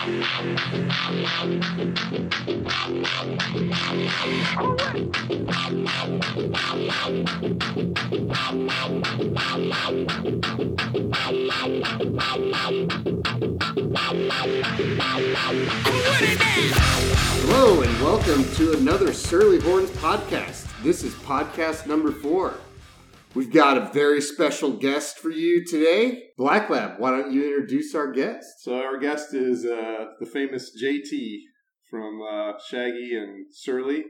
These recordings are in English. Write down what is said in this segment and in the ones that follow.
Hello and welcome to another Surly Horns podcast. This is podcast number four. We've got a very special guest for you today. Black Lab, why don't you introduce our guest? So our guest is uh, the famous JT from uh, Shaggy and Surly.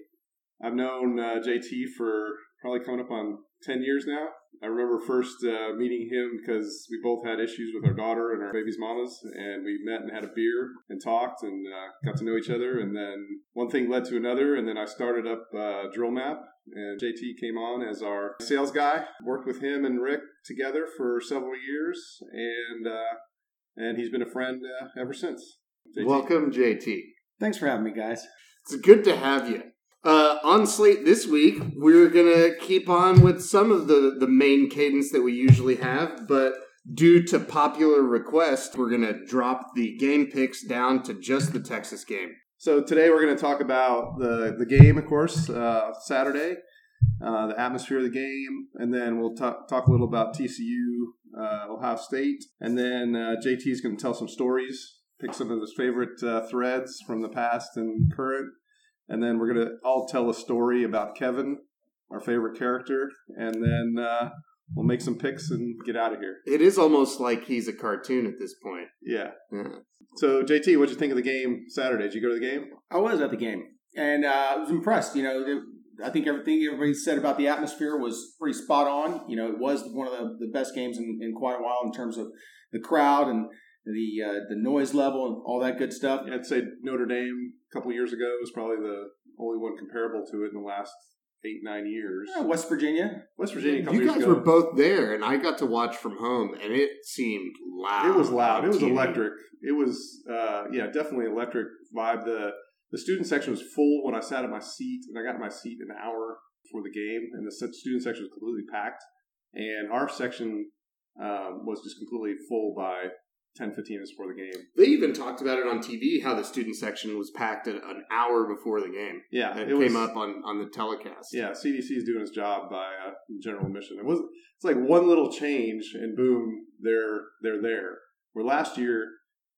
I've known uh, JT for probably coming up on 10 years now. I remember first uh, meeting him because we both had issues with our daughter and our baby's mamas, and we met and had a beer and talked and uh, got to know each other. And then one thing led to another, and then I started up uh, Drill Map, and JT came on as our sales guy. Worked with him and Rick together for several years, and uh, and he's been a friend uh, ever since. JT. Welcome, JT. Thanks for having me, guys. It's good to have you. Uh, on slate this week, we're gonna keep on with some of the the main cadence that we usually have, but due to popular request, we're gonna drop the game picks down to just the Texas game. So today we're going to talk about the the game, of course, uh, Saturday, uh, the atmosphere of the game, and then we'll talk talk a little about TCU, uh, Ohio State, and then uh, JT is going to tell some stories, pick some of his favorite uh, threads from the past and current, and then we're going to all tell a story about Kevin, our favorite character, and then uh, we'll make some picks and get out of here. It is almost like he's a cartoon at this point. Yeah. Yeah. So JT, what'd you think of the game Saturday? Did you go to the game? I was at the game, and uh, I was impressed. You know, it- I think everything everybody said about the atmosphere was pretty spot on. You know, it was one of the, the best games in, in quite a while in terms of the crowd and the uh, the noise level and all that good stuff. I'd say Notre Dame a couple years ago was probably the only one comparable to it in the last eight nine years. Yeah, West Virginia, West Virginia a You guys ago. were both there, and I got to watch from home, and it seemed loud. it was loud. It was TV. electric. It was uh, yeah, definitely electric vibe. The the student section was full when I sat at my seat, and I got my seat an hour before the game, and the student section was completely packed. And our section um, was just completely full by 10, 15 minutes before the game. They even talked about it on TV how the student section was packed an hour before the game. Yeah, It, it came was, up on, on the telecast. Yeah, CDC is doing its job by uh, general admission. It was it's like one little change and boom, they're they're there. Where last year,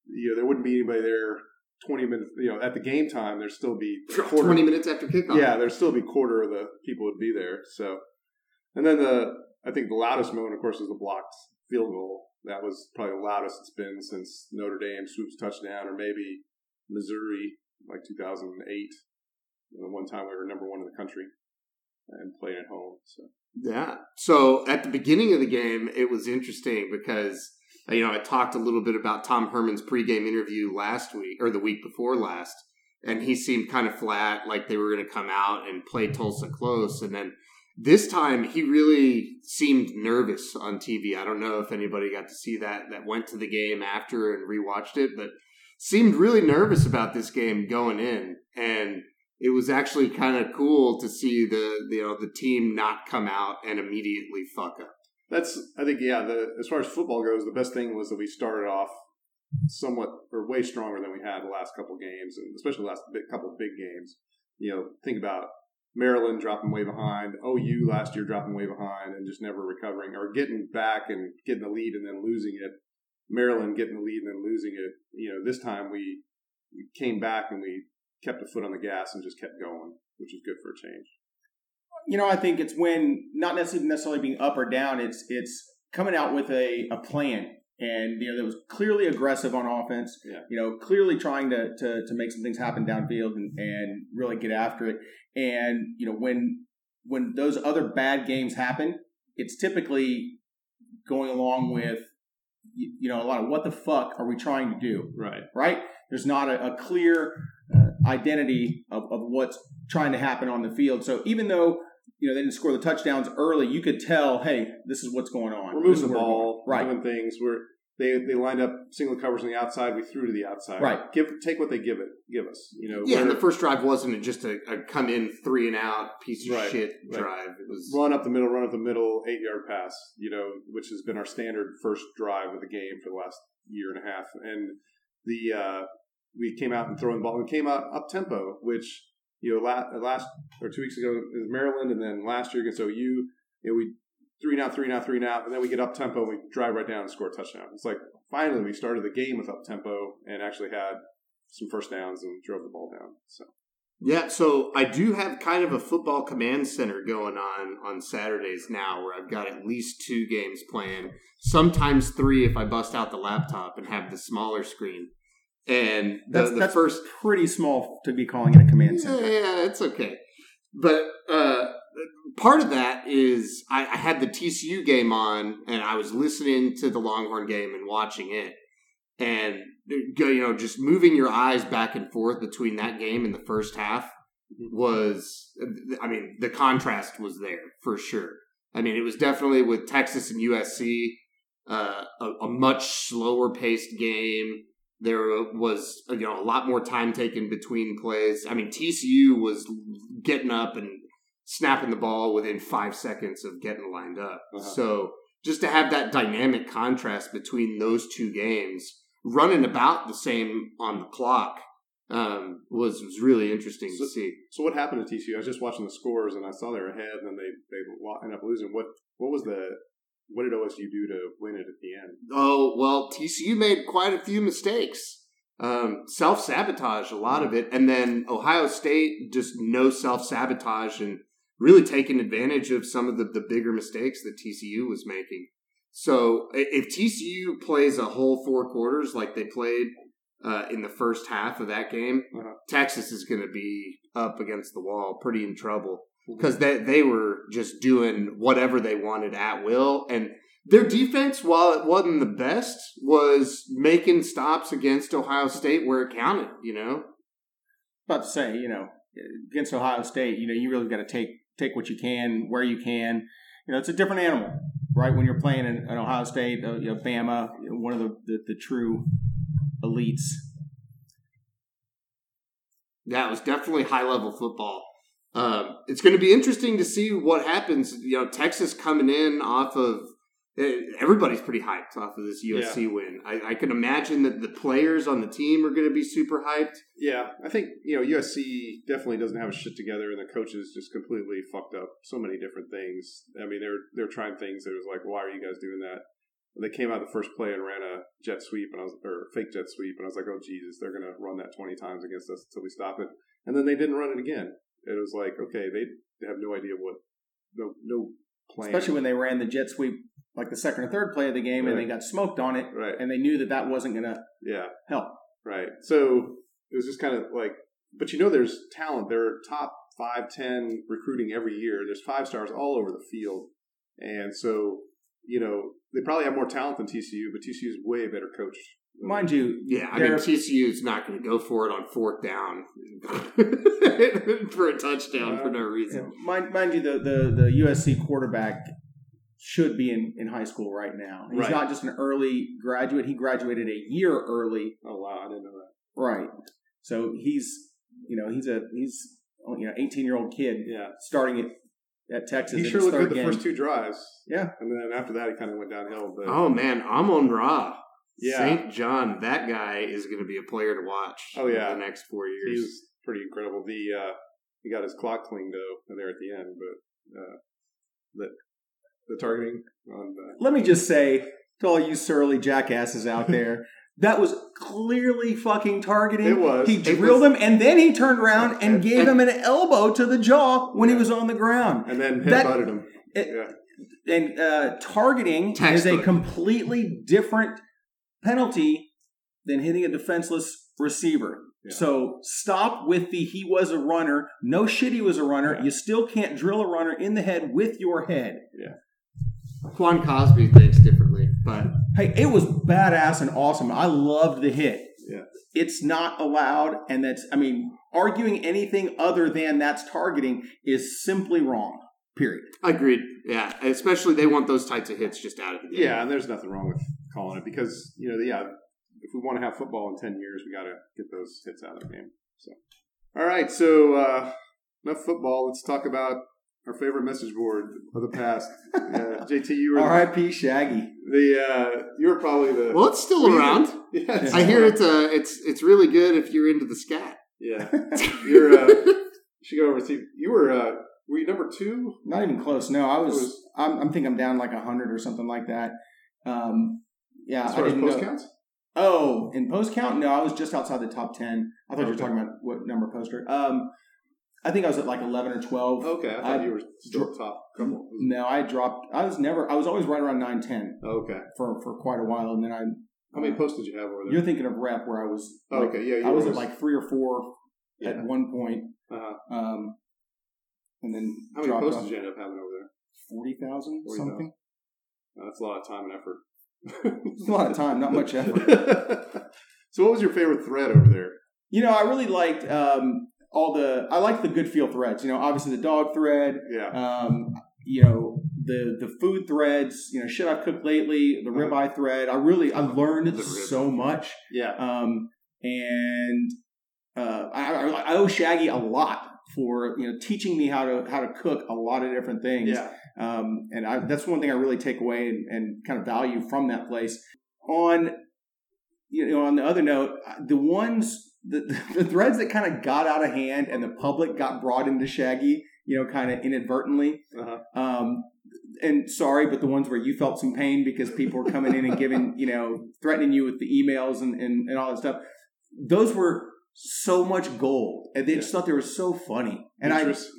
you know, there wouldn't be anybody there twenty minutes. You know, at the game time, there'd still be quarter. Twenty minutes after kickoff. Yeah, there'd still be quarter of the people would be there. So, and then the I think the loudest moment, of course, is the blocked field goal. That was probably the loudest it's been since Notre Dame swoops touchdown, or maybe Missouri, like 2008. The one time we were number one in the country and playing at home. So Yeah. So at the beginning of the game, it was interesting because uh, you know I talked a little bit about Tom Herman's pregame interview last week or the week before last, and he seemed kind of flat, like they were going to come out and play Tulsa close, and then this time he really seemed nervous on TV. I don't know if anybody got to see that that went to the game after and rewatched it, but seemed really nervous about this game going in and it was actually kind of cool to see the you know the team not come out and immediately fuck up. that's I think yeah. The as far as football goes, the best thing was that we started off somewhat or way stronger than we had the last couple games, and especially the last couple big games. You know, think about Maryland dropping way behind, OU last year dropping way behind, and just never recovering or getting back and getting the lead and then losing it. Maryland getting the lead and then losing it. You know, this time we, we came back and we kept a foot on the gas and just kept going, which is good for a change. you know, I think it's when not necessarily necessarily being up or down. It's it's coming out with a, a plan, and you know that was clearly aggressive on offense. Yeah. You know, clearly trying to to, to make some things happen downfield and, and really get after it. And you know when when those other bad games happen, it's typically going along with you, you know a lot of what the fuck are we trying to do? Right. right? There's not a, a clear uh, identity of, of what's trying to happen on the field. So even though you know they didn't score the touchdowns early, you could tell, hey, this is what's going on. We're moving the ball, right? doing things. We're they they lined up single covers on the outside. We threw to the outside. Right. Give take what they give it. Give us. You know. Yeah, and the first drive wasn't just a, a come in three and out piece of Right, shit right. drive. It was run up the middle, run up the middle, eight yard pass. You know, which has been our standard first drive of the game for the last year and a half. And the uh, we came out and throwing the ball. We came out up tempo, which you know last, last or two weeks ago is Maryland, and then last year against OU, you know, we three now, three now, three now, and then we get up tempo, we drive right down and score a touchdown. It's like finally we started the game with up tempo and actually had some first downs and drove the ball down. So Yeah, so I do have kind of a football command center going on on Saturdays now where I've got at least two games playing, sometimes three if I bust out the laptop and have the smaller screen. And the, That's, the that's first pretty small to be calling it a command yeah, center. yeah, it's okay. But uh, part of that is I, I had the TCU game on, and I was listening to the Longhorn game and watching it, and you know, just moving your eyes back and forth between that game and the first half was, I mean, the contrast was there for sure. I mean, it was definitely with Texas and USC, uh, a, a much slower paced game. There was you know a lot more time taken between plays. I mean, TCU was getting up and snapping the ball within five seconds of getting lined up. Uh-huh. So just to have that dynamic contrast between those two games, running about the same on the clock, um, was was really interesting So- to see. So what happened to TCU? I was just watching the scores and I saw they were ahead, and then they they ended up losing. What what was the what did OSU do to win it at the end? Oh well, TCU made quite a few mistakes. Um, self sabotage, a lot of it, and then Ohio State just no self sabotage and really taking advantage of some of the, the bigger mistakes that TCU was making. So if TCU plays a whole four quarters like they played uh, in the first half of that game, Uh-huh. Texas is going to be up against the wall, pretty in trouble because they they were just doing whatever they wanted at will, and their defense, while it wasn't the best, was making stops against Ohio State where it counted. You know, About to say, you know, against Ohio State, you know, you really got to take take what you can where you can. You know, it's a different animal, right? When you're playing in, in Ohio State, uh, you know, Bama, one of the, the, the true elites. that was definitely high level football. Um, it's going to be interesting to see what happens. You know, Texas coming in off of Uh, everybody's pretty hyped off of this USC win. I, I can imagine that the players on the team are going to be super hyped. Yeah, I think you know USC definitely doesn't have a shit together, and the coaches just completely fucked up so many different things. I mean, they're they're trying things that was like, why are you guys doing that? They came out the first play and ran a jet sweep, and I was or fake jet sweep, and I was like, oh Jesus, they're gonna run that twenty times against us until we stop it, and then they didn't run it again. It was like, okay, they have no idea what no no plan, Especially when they ran the jet sweep like the second or third play of the game and they got smoked on it right, and they knew that that wasn't going to yeah, help. Right. So it was just kind of like, but you know, there's talent. There are top five, ten recruiting every year. There's five stars all over the field, and so you know they probably have more talent than TCU, but TCU is way better coached. Mind you, Yeah, I mean TCU is not going to go for it on fourth down for a touchdown for no uh, Yeah, reason. mind, mind you, the, the, the USC quarterback should be in, in high school right now. He's Right. not just an early graduate. He graduated a year early. Oh wow, I didn't know that. Right. So he's, you know, he's a, he's, oh, you know, 18 year old kid Yeah, starting at, at Texas. he in sure looked third good the first two drives. Yeah. and then after that, he kind of went downhill. But Oh man, Amon Ra, Yeah. Saint John, that guy is going to be a player to watch. Oh, yeah. for the next four he years. was pretty incredible. The uh, he got his clock cleaned though there at the end, but uh, the the targeting on the, Let me just say to all you surly jackasses out there, that was clearly fucking targeting. It was. He drilled was- him and then he turned around and gave him an elbow to the jaw when he was on the ground. and then That- headbutted him. it- yeah. And uh, targeting is a completely different penalty than hitting a defenseless receiver. Yeah. So stop with the he was a runner. No shit, he was a runner. Yeah. You still can't drill a runner in the head with your head. Quan Cosby thinks differently, but Hey, it was badass and awesome. I loved the hit. Yeah. It's not allowed, and that's, I mean, arguing anything other than that's targeting is simply wrong, period. agreed. Yeah, especially they want those types of hits just out of the game. Yeah, and there's nothing wrong with calling it because you know, yeah, if we want to have football in ten years, we got to get those hits out of the game. So, all right, so uh, enough football. Let's talk about our favorite message board of the past. Yeah, JT, you were R.I.P. Shaggy. the uh, you were probably the Well, it's still around. yeah, I hear it's uh, it's it's really good if you're into the scat. yeah. You're uh, you should go over and see. You were uh, were you number two? Not even close. No, I was. Was- I'm, I'm thinking I'm down like hundred or something like that. Um, yeah, As far as didn't post know. counts? Oh, in post count, no, I was just outside the top ten. I thought you were talking about what number poster. Um, I think I was at like eleven or twelve. Okay, I thought I- you were still top couple. No, I dropped. I was never. I was always right around nine ten Okay. for for quite a while, and then I. How many posts did you have over there? You're thinking of rep where I was. Oh, like, okay, yeah, I was at like three or four Yeah. at one point, Uh-huh. um, and then How many posts off did you end up having over there? forty thousand 40,000. something. That's a lot of time and effort. It's a lot of time, not much effort. so, what was your favorite thread over there? You know, I really liked um, all the. I like the good feel threads. You know, obviously the dog thread. Yeah. Um, you know the the food threads. You know, shit I've cooked lately. The Uh-huh. ribeye thread. I really I learned so much. Yeah. Um, and uh, I, I I owe Shaggy a lot for you know teaching me how to how to cook a lot of different things. Yeah. Um, and I, that's one thing I really take away and, and kind of value from that place. On you know, on the other note, the ones the, the threads that kind of got out of hand and the public got brought into Shaggy, you know, kind of inadvertently. Uh-huh. Um, and sorry, but the ones where you felt some pain because people were coming in and giving, you know, threatening you with the emails and, and, and all that stuff. Those were so much gold. And they just thought they were so funny. And I, Beatrice.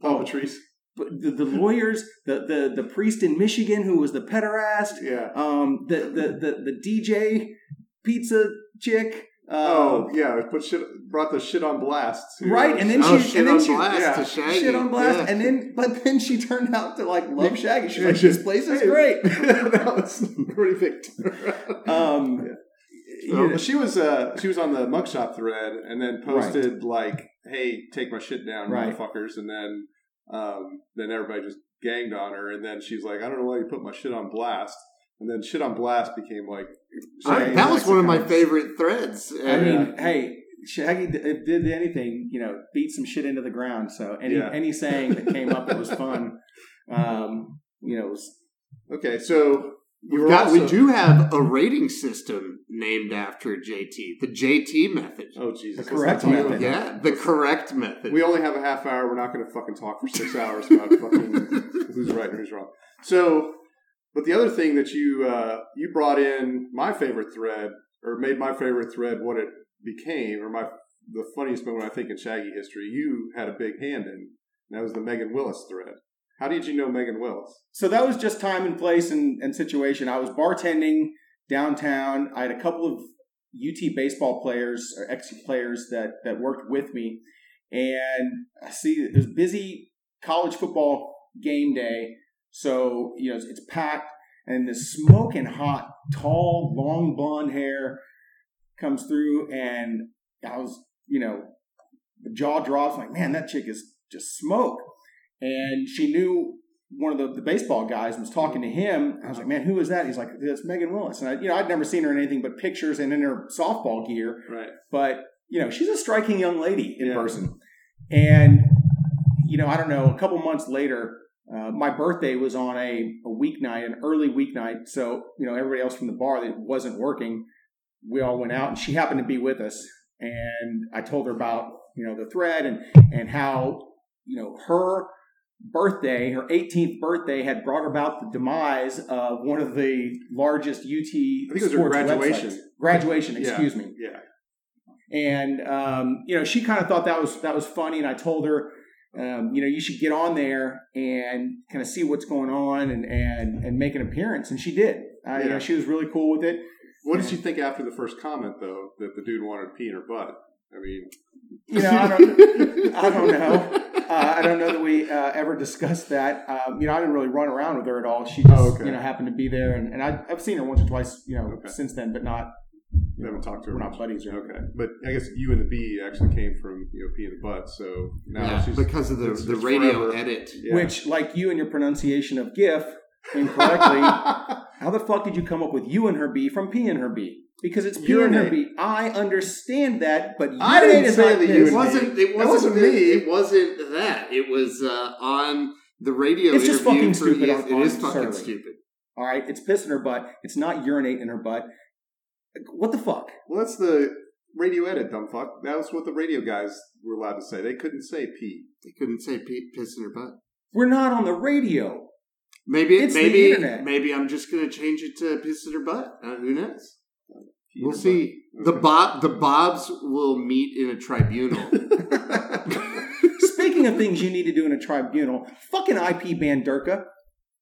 Paul Patrice. but the, the lawyers, the, the, the priest in Michigan who was the pederast, Yeah. um, the, the, the, the DJ pizza chick. Uh, Oh, yeah. Put shit, brought the shit on blast. too. Right, and then Oh, she shit and then on she blast yeah, to Shaggy. shit on blast, Yeah. and then but then she turned out to like love Shaggy. She's Yeah, like, this place is Hey, great. that was pretty big. Um, Yeah. you Well, she was uh, she was on the mugshot thread and then posted like, "Hey, take my shit down, Right. motherfuckers!" And then um, then everybody just ganged on her, and then she's like, "I don't know why you put my shit on blast." And then shit on blast became like I- that was one of my favorite threads. I And, mean, hey, Shaggy d- if did anything, you know, beat some shit into the ground. So any Yeah. any saying that came up that was fun, um, you know, was okay. So you we've were got, we do have a rating system named after JT, the JT method. Oh Jesus! The correct method. about Yeah, the correct method. We only have a half hour. We're not going to fucking talk for six hours about fucking who's right and who's wrong. So, but the other thing that you uh, you brought in my favorite thread, or made my favorite thread what it became, or my the funniest moment I think in Shaggy history, you had a big hand in. And that was the Megan Willis thread. How did you know Megan Willis? so that was just time and place and, and situation. I was bartending downtown. I had a couple of UT baseball players or ex players that that worked with me, and I see it was busy college football game day. So you know it's, it's packed, and this smoking hot, tall, long blonde hair comes through, and I was you know the jaw drops like man that chick is just smoke, and she knew one of the, the baseball guys was talking to him. I was like, man, who is that? He's like, that's Megan Willis. And I, you know, I'd never seen her in anything but pictures and in her softball gear. Right. But you know, she's a striking young lady in Yeah. person. And you know, I don't know. A couple months later, uh, my birthday was on a, a weeknight, an early weeknight. So you know, everybody else from the bar that wasn't working, we all went out, and she happened to be with us. And I told her about you know the thread and and how you know her birthday, her 18th birthday, had brought about the demise of one of the largest UT I think it was her graduation. websites. Graduation, Yeah. excuse me. Yeah. And um, you know, she kind of thought that was that was funny, and I told her, um, you know, you should get on there and kind of see what's going on and and and make an appearance, and she did. Uh, You know, she was really cool with it. What did she think after the first comment, though, that the dude wanted to pee in her butt? I mean, You know, I don't, I don't know. Uh, I don't know that we uh, ever discussed that. Um, you know, I didn't really run around with her at all. She just, Oh, okay. you know, happened to be there, and, and I, I've seen her once or twice, you know, Okay. since then, but not. We haven't talked to her. We're not buddies or Okay, but I guess you and the bee actually came from you know pee in the butt. So now yeah, she's because of the, it's- the it's radio forever. edit. Yeah. Which, like you and your pronunciation of GIF incorrectly, how the fuck did you come up with you and her bee from P and her bee? Because it's pee in her Urinate. beat. I understand that, but I didn't say that you It wasn't. It wasn't, wasn't me. It wasn't that. It was uh, on the radio. It's just interview fucking for stupid ES on- it is fucking Surly. stupid. All right, it's piss in her butt. It's not urinate in her butt. What the fuck? Well, that's the radio edit, dumb fuck. That was what the radio guys were allowed to say. They couldn't say pee. They couldn't say pee, piss in her butt. We're not on the radio. Maybe. It's the maybe. internet. Maybe I'm just gonna change it to piss in her butt. Uh, who knows? Pee in We'll her see. butt. The Bob. The Bobs will meet in a tribunal. Speaking of things you need to do in a tribunal, fucking IP ban Durka.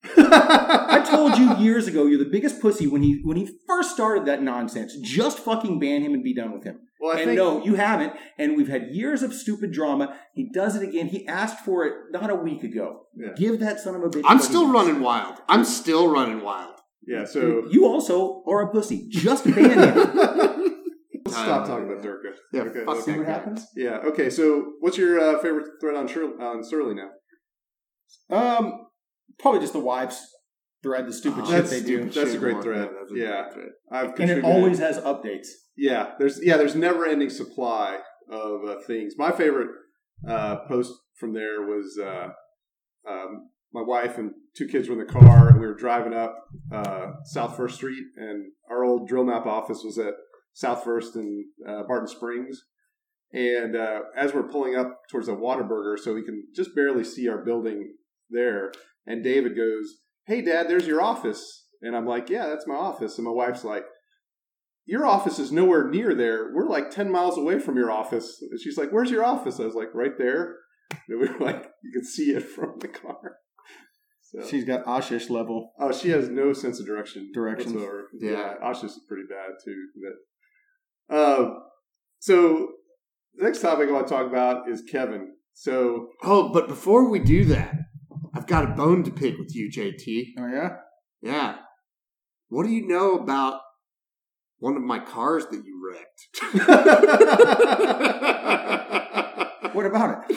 I told you years ago you're the biggest pussy when he when he first started that nonsense. Just fucking ban him and be done with him. well, I and think no, you haven't. And we've had years of stupid drama. He does it again. He asked for it not a week ago. Yeah. Give that son of a bitch. I'm what he still wants. running wild. I'm still running wild. yeah. So You also are a pussy. Just ban him. stop talking about Durka. Yeah, Okay, fuck let's- See what happens. Yeah. Okay. So, what's your uh, favorite thread on Shir- on Surly now? Um, probably just the wives thread, the stupid Oh, shit that's they do. That's a great thread. that's a Yeah. great thread. I've and it always has updates. Yeah, there's yeah, there's never ending supply of uh, things. My favorite uh, post from there was uh, um, my wife and two kids were in the car, and we were driving up uh, South First Street, and our old drill map office was at South First and uh, Barton Springs. And uh, as we're pulling up towards the Whataburger, so we can just barely see our building there, and David goes, "Hey, Dad, there's your office." And I'm like, "Yeah, that's my office." And my wife's like, your office is nowhere near there. We're like 10 miles away from your office. And she's like, Where's your office? I was like, Right there. And we were like, You can see it from the car. So, She's got Ashish level. oh, she has no sense of direction. Directions. Whatsoever. Yeah. Ashish is pretty bad too. But, uh, so, the next topic I want to talk about is Kevin. So, Oh, but before we do that, got a bone to pick with you, JT. Oh yeah. Yeah. What do you know about one of my cars that you wrecked? What about it?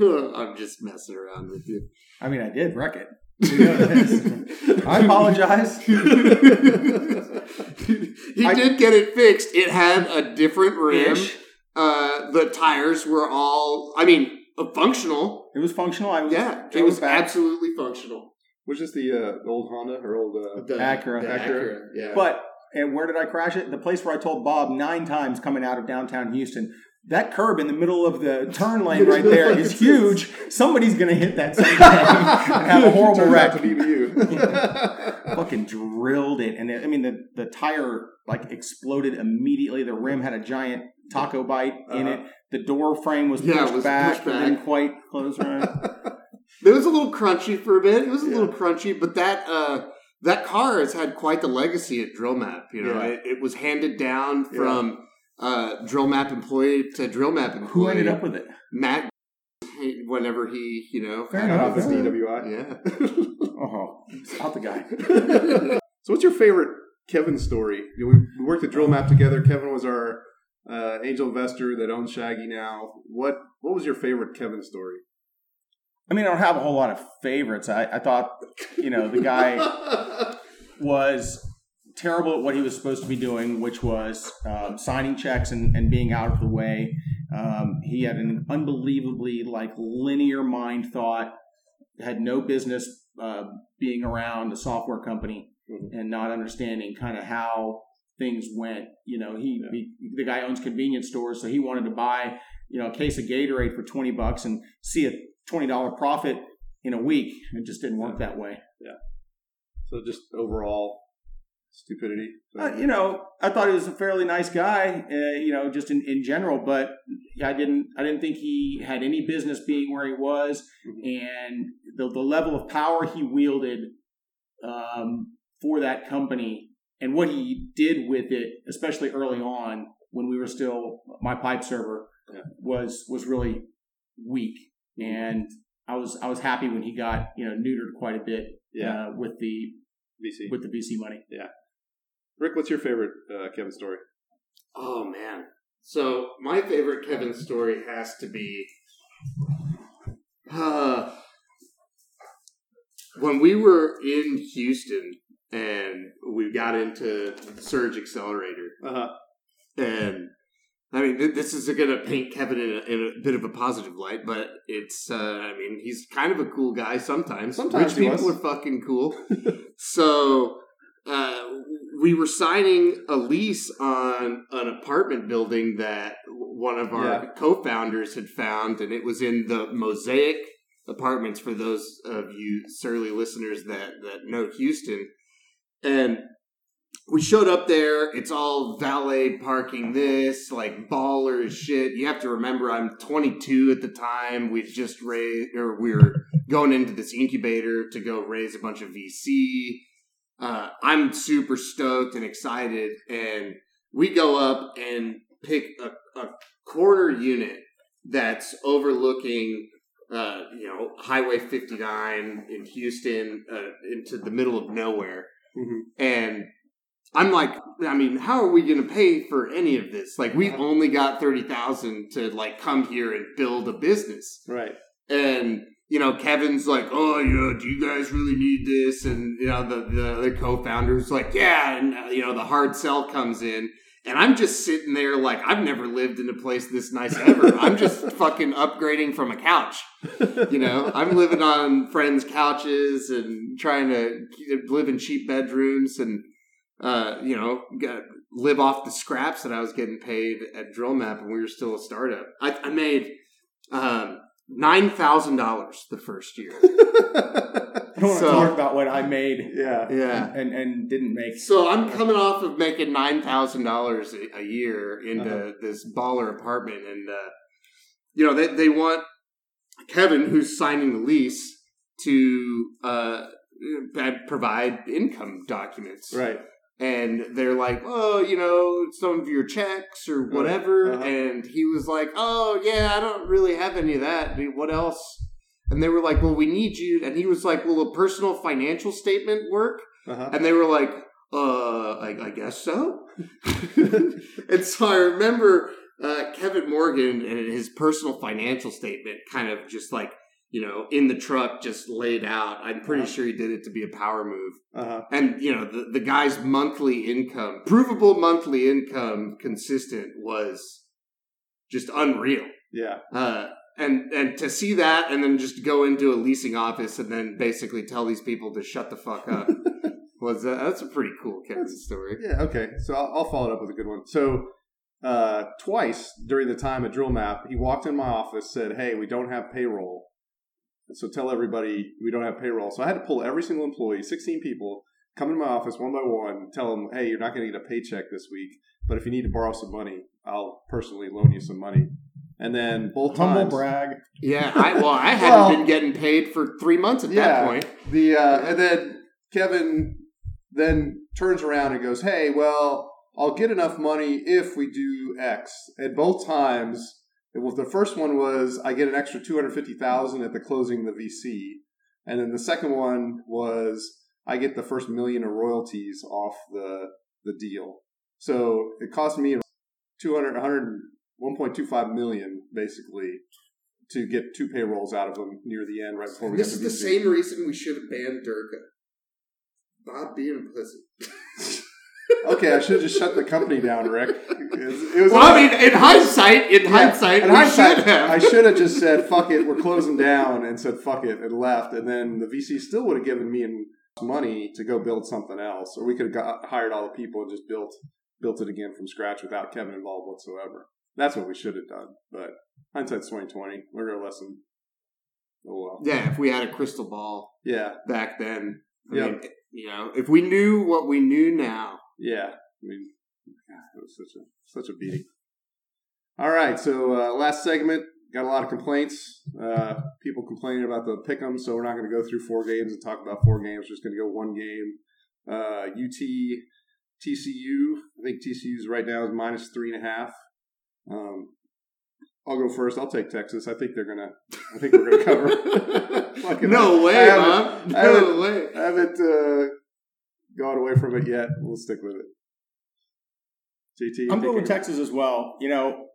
I'm just messing around with you. I mean, I did wreck it. You know this. I apologize. he I- did get it fixed. It had a different rim. Uh, the tires were all, I mean, functional. It was functional. I was Yeah, it was back. absolutely functional. was this the uh, old Honda or old. Uh, The Acura. the Acura. yeah. But and where did I crash it? The place where I told Bob nine times coming out of downtown Houston. That curb in the middle of the turn lane right there is huge. Somebody's gonna hit that someday and have a horrible wreck. out to be you. Fucking drilled it, and it, I mean the the tire like exploded immediately. The rim had a giant taco bite in Uh-huh. it. The door frame was Yeah, pushed was back, pushed but back. didn't quite close right. It was a little crunchy for a bit. It was a Yeah. little crunchy, but that uh, that car has had quite the legacy at Drill Map. You know, Yeah. it, it was handed down from uh, Drill Map employee to Drill Map employee. Who ended up with it? Matt? Whenever he, you know, Fair had enough. Office his- DWI. Yeah. Oh, out the guy. So, what's your favorite Kevin story? You know, we we worked at Drill Map together. Kevin was our uh, angel investor that owns Shaggy now. What What was your favorite Kevin story? I mean, I don't have a whole lot of favorites. I, I thought, you know, the guy was terrible at what he was supposed to be doing, which was um, signing checks and, and being out of the way. Um, he had an unbelievably like linear mind thought. Had no business uh, being around a software company Mhm. and not understanding kind of how things went. You know, he, he the guy owns convenience stores, so he wanted to buy you know a case of Gatorade for twenty bucks and see a twenty dollar profit in a week. It just didn't work that way. Yeah. So, just overall stupidity. Uh, you know, I thought he was a fairly nice guy, uh, you know, just in, in general. But I didn't, I didn't think he had any business being where he was, and the the level of power he wielded um, for that company and what he did with it, especially early on when we were still my pipe server, Yeah. was was really weak. And I was I was happy when he got you know neutered quite a bit yeah, uh, with the VC. with the VC money. Yeah. Rick, what's your favorite uh, Kevin story? Oh man. So my favorite Kevin story has to be uh, when we were in Houston and we got into Surge Accelerator, Uh-huh. and I mean, th- this is going to paint Kevin in a, in a bit of a positive light, but it's, uh, I mean, he's kind of a cool guy sometimes. Sometimes Rich people was. are fucking cool. so, uh, we were signing a lease on an apartment building that one of our Yeah. co-founders had found, and it was in the Mosaic Apartments. For those of you surly listeners that that know Houston, and we showed up there. It's all valet parking. This like baller shit. You have to remember, I'm 22 at the time. We just raised, or we were going into this incubator to go raise a bunch of VC. Uh, I'm super stoked and excited, and we go up and pick a, a corner unit that's overlooking, uh, you know, Highway 59 in Houston, uh, into the middle of nowhere, Mhm. and I'm like, I mean, how are we going to pay for any of this? Like, we've only got thirty thousand to like come here and build a business, Right. and you know, Kevin's like, oh, you know, do you guys really need this? And you know, the the other co-founders like, yeah, and uh, you know, the hard sell comes in. And I'm just sitting there like I've never lived in a place this nice ever. I'm just fucking upgrading from a couch. You know, I'm living on friends' couches and trying to live in cheap bedrooms and uh, you know, live off the scraps that I was getting paid at Drill Map when we were still a startup. I, I made um, nine thousand dollars the first year. I don't want to talk about what I made yeah. Yeah. and, and didn't make. So I'm coming off of making nine thousand dollars a year into Uh-huh. this baller apartment, and uh, you know they they want Kevin, who's signing the lease, to uh, provide income documents, Right. and they're like, oh, you know, some of your checks or whatever. Uh-huh. And he was like, oh, yeah, I don't really have any of that. Dude, What else? And they were like, well, we need you. And he was like, will a personal financial statement work? Uh-huh. And they were like, uh, I, I guess so. and so I remember uh, Kevin Morgan and his personal financial statement kind of just like, you know, in the truck, just laid out. I'm pretty Uh-huh. sure he did it to be a power move Uh-huh. and you know the, the guy's monthly income provable monthly income consistent was just unreal Yeah. uh, and and to see that and then just go into a leasing office and then basically tell these people to shut the fuck up was uh, that's a pretty cool Kevin story Yeah, okay. So I'll, I'll follow it up with a good one. So uh, twice during the time at Drill Map, he walked in my office, said, "Hey, we don't have payroll, so tell everybody we don't have payroll." So I had to pull every single employee, sixteen people, come into my office one by one, tell them, "Hey, you're not going to get a paycheck this week, but if you need to borrow some money, I'll personally loan you some money." And then both Humble times, brag. yeah I well I hadn't Well- been getting paid for three months at Yeah. that point The uh, and then Kevin then turns around and goes, "Hey, well, I'll get enough money if we do X." At both times, it was the first one was I get an extra two hundred fifty thousand at the closing of the VC, and then the second one was I get the first million of royalties off the the deal. So it cost me 200, 100, 1.25 million basically to get two payrolls out of them near the end, right before we this got is the the same reason we should have banned Durga. Bob being implicit. Okay, I should have just shut the company down, Rick. It was, it was well I mean in hindsight in Yeah, hindsight in we hindsight, should have. I should have just said "fuck it," we're closing down, and said "fuck it" and left, and then the VC still would have given me money to go build something else, or we could have got, hired all the people and just built built it again from scratch without Kevin involved whatsoever. That's what we should have done, but hindsight's twenty twenty. Learned our lesson. Oh well. Yeah, if we had a crystal ball Yeah, back then, I Yep. mean, you know, if we knew what we knew now, yeah. I mean, God, it was such a such a beating. All right, so uh, last segment got a lot of complaints. Uh, people complaining about the pick'em, so we're not going to go through four games and talk about four games. We're just going to go one game. Uh, UT TCU. I think TCU's right now is minus three and a half. Um, I'll go first. I'll take Texas. I think they're gonna. I think we're gonna cover. Fucking- no I way, haven't- Bob. I haven't- way. I haven't uh, gone away from it yet. We'll stick with it. JT, I'm take going with. Texas as well. You know,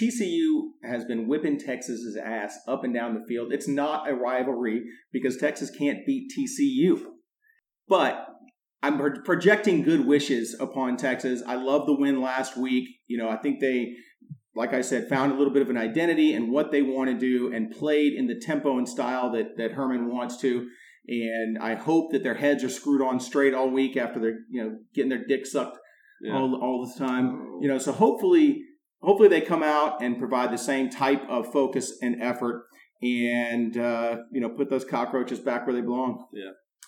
TCU has been whipping Texas's ass up and down the field. It's not a rivalry because Texas can't beat TCU. but I'm pro- projecting good wishes upon Texas. I love the win last week. You know, I think they, like I said, found a little bit of an identity and what they want to do and played in the tempo and style that, that Herman wants to. And I hope that their heads are screwed on straight all week after they're, you know, getting their dick sucked Yeah. all, all the time. You know, so hopefully, hopefully they come out and provide the same type of focus and effort and, uh, you know, put those cockroaches back where they belong.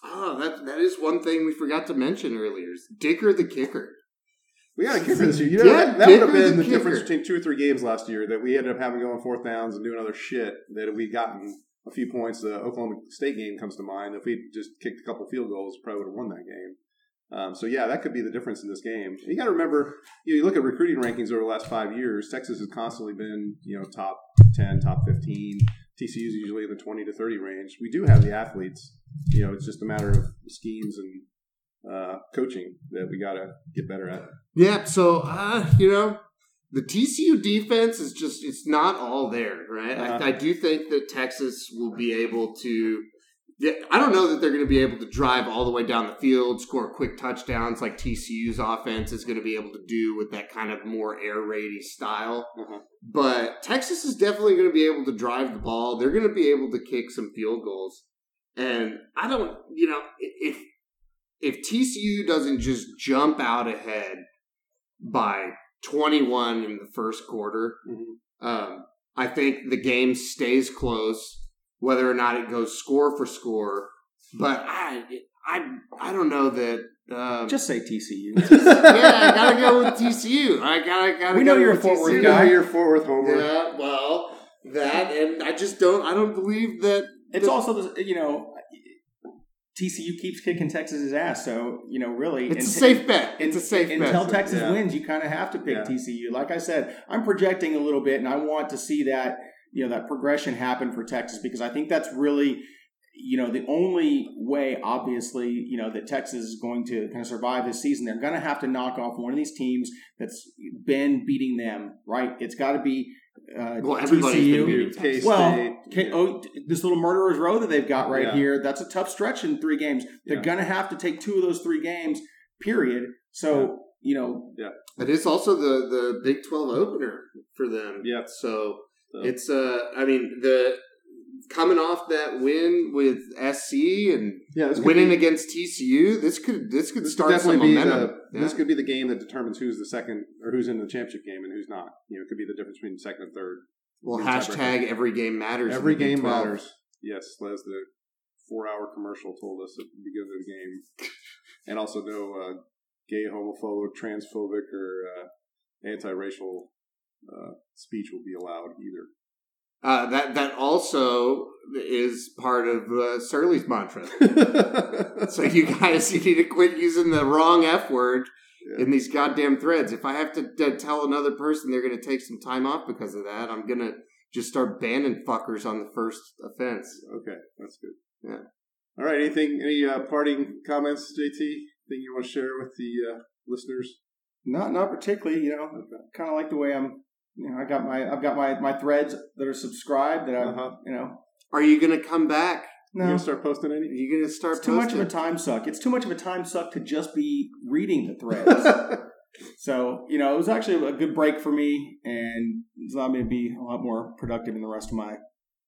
Oh, that that is one thing we forgot to mention earlier. Is Dicker the kicker? We got a kicker this year. You know, Yeah, that, that would have been the the difference between two or three games last year that we ended up having going fourth downs and doing other shit. That we'd gotten a few points. The Oklahoma State game comes to mind. If we just kicked a couple field goals, probably would have won that game. Um, so yeah, that could be the difference in this game. You got to remember, you, know, you look at recruiting rankings over the last five years. Texas has constantly been, you know, top ten, top fifteen. TCU is usually in the twenty to thirty range. We do have the athletes. You know, it's just a matter of schemes and uh, coaching that we got to get better at. Yeah. So, uh, you know, the TCU defense is just it's not all there, right? Uh-huh. I, I do think that Texas will be able to. Yeah, I don't know that they're going to be able to drive all the way down the field, score quick touchdowns like TCU's offense is going to be able to do with that kind of more air raidy style. Uh-huh. But Texas is definitely going to be able to drive the ball. They're going to be able to kick some field goals. And I don't, you know, if if TCU doesn't just jump out ahead by 21 in the first quarter, Mhm. um, I think the game stays close, whether or not it goes score for score. But I, I, I don't know that. Um, Just say TCU. yeah, I gotta go with TCU. I gotta, gotta. We know go you're with a Fort Worth You know guy. you're Fort Worth homer. Yeah, well, that and I just don't. I don't believe that. It's also the you know TCU keeps kicking Texas's ass, so you know really It's a safe bet. It's a safe bet. until Texas Yeah. wins. You kind of have to pick Yeah. TCU. Like I said, I'm projecting a little bit, and I want to see that you know that progression happen for Texas because I think that's really you know the only way obviously you know that Texas is going to kind of survive this season they're going to have to knock off one of these teams that's been beating them right it's got to be uh, Well, everybody's TCU. been beating K-State. Well, K- oh, this little murderer's row that they've got right Yeah. here, that's a tough stretch in three games. They're Yeah. going to have to take two of those three games, period. So, you know, It is also the the Big Twelve opener for them. Yeah. So So- it's uh, I mean the coming off that win with SC and yeah, winning be, against TCU, this could this could this could start some momentum. the, Yeah. this could be the game that determines who's the second or who's in the championship game and who's not. You know, it could be the difference between second and third. well, hashtag every game matters. Every game matters. Yes, as the four-hour commercial told us at the beginning of the game, and also no uh, gay, homophobic, transphobic, or uh, anti-racial uh, speech will be allowed either. Uh, that that also is part of uh, Surly's mantra. So you guys, you need to quit using the wrong F word Yeah. in these goddamn threads. If I have to uh, tell another person they're going to take some time off because of that, I'm going to just start banning fuckers on the first offense. Okay, that's good. Yeah. All right. Anything? Any uh, parting comments, JT? Thing you want to share with the uh, listeners? not not particularly. You know, kind of like the way I'm. You know, I got my I've got my my threads that are subscribed that I Uh-huh. you know. Are you going to come back? You No, gonna start posting Are any? you to start it's too much of a time suck. It's too much of a time suck to just be reading the threads. so you know, it was actually a good break for me, and it's allowed me to be a lot more productive in the rest of my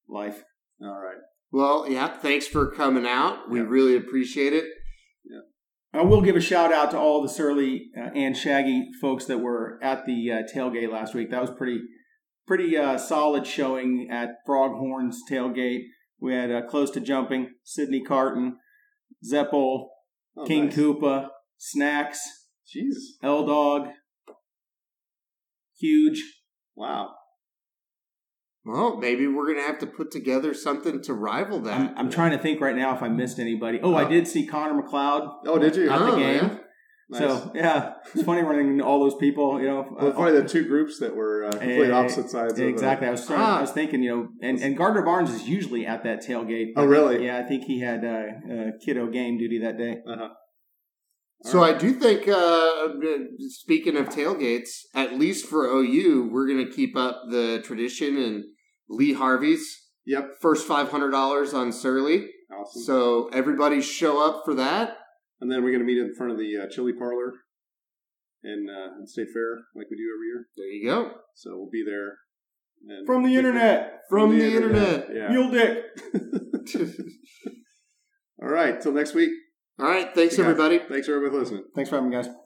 life. All right. Well, yeah, thanks for coming out. We Yeah. really appreciate it. I will give a shout out to all the Surly uh, and Shaggy folks that were at the uh, tailgate last week. That was pretty, pretty uh, solid showing at Froghorn's tailgate. We had uh, close to jumping Sydney Carton, Zeppel, Oh, King nice. Koopa, Snacks, Jeez. L Dog, Huge. Wow. Well, maybe we're going to have to put together something to rival that. I'm, I'm trying to think right now if I missed anybody. Oh, I Oh. did see Connor McLeod Oh, did you? at the Oh, game. yeah. Nice. So yeah, it's funny running into all those people. You know, well, uh, probably the two groups that were uh, complete Eh, opposite sides. Exactly. I was trying, Ah. I was thinking, you know, and, and Gardner Barnes is usually at that tailgate. Oh, really? Yeah, I think he had uh, uh, kiddo game duty that day. Uh-huh. So I do think, uh, speaking of tailgates, at least for OU, we're going to keep up the tradition and Lee Harvey's Yep. first five hundred dollars on Surly. Awesome. So everybody show up for that. and then we're going to meet in front of the uh, Chili Parlor in, uh, in State Fair, like we do every year. There you go. So we'll be there. And From the internet, From the internet. Yeah. Mule Dick. All right. Till next week. All right. Thanks, Yeah. everybody. Thanks everybody for listening. Thanks for having me, guys.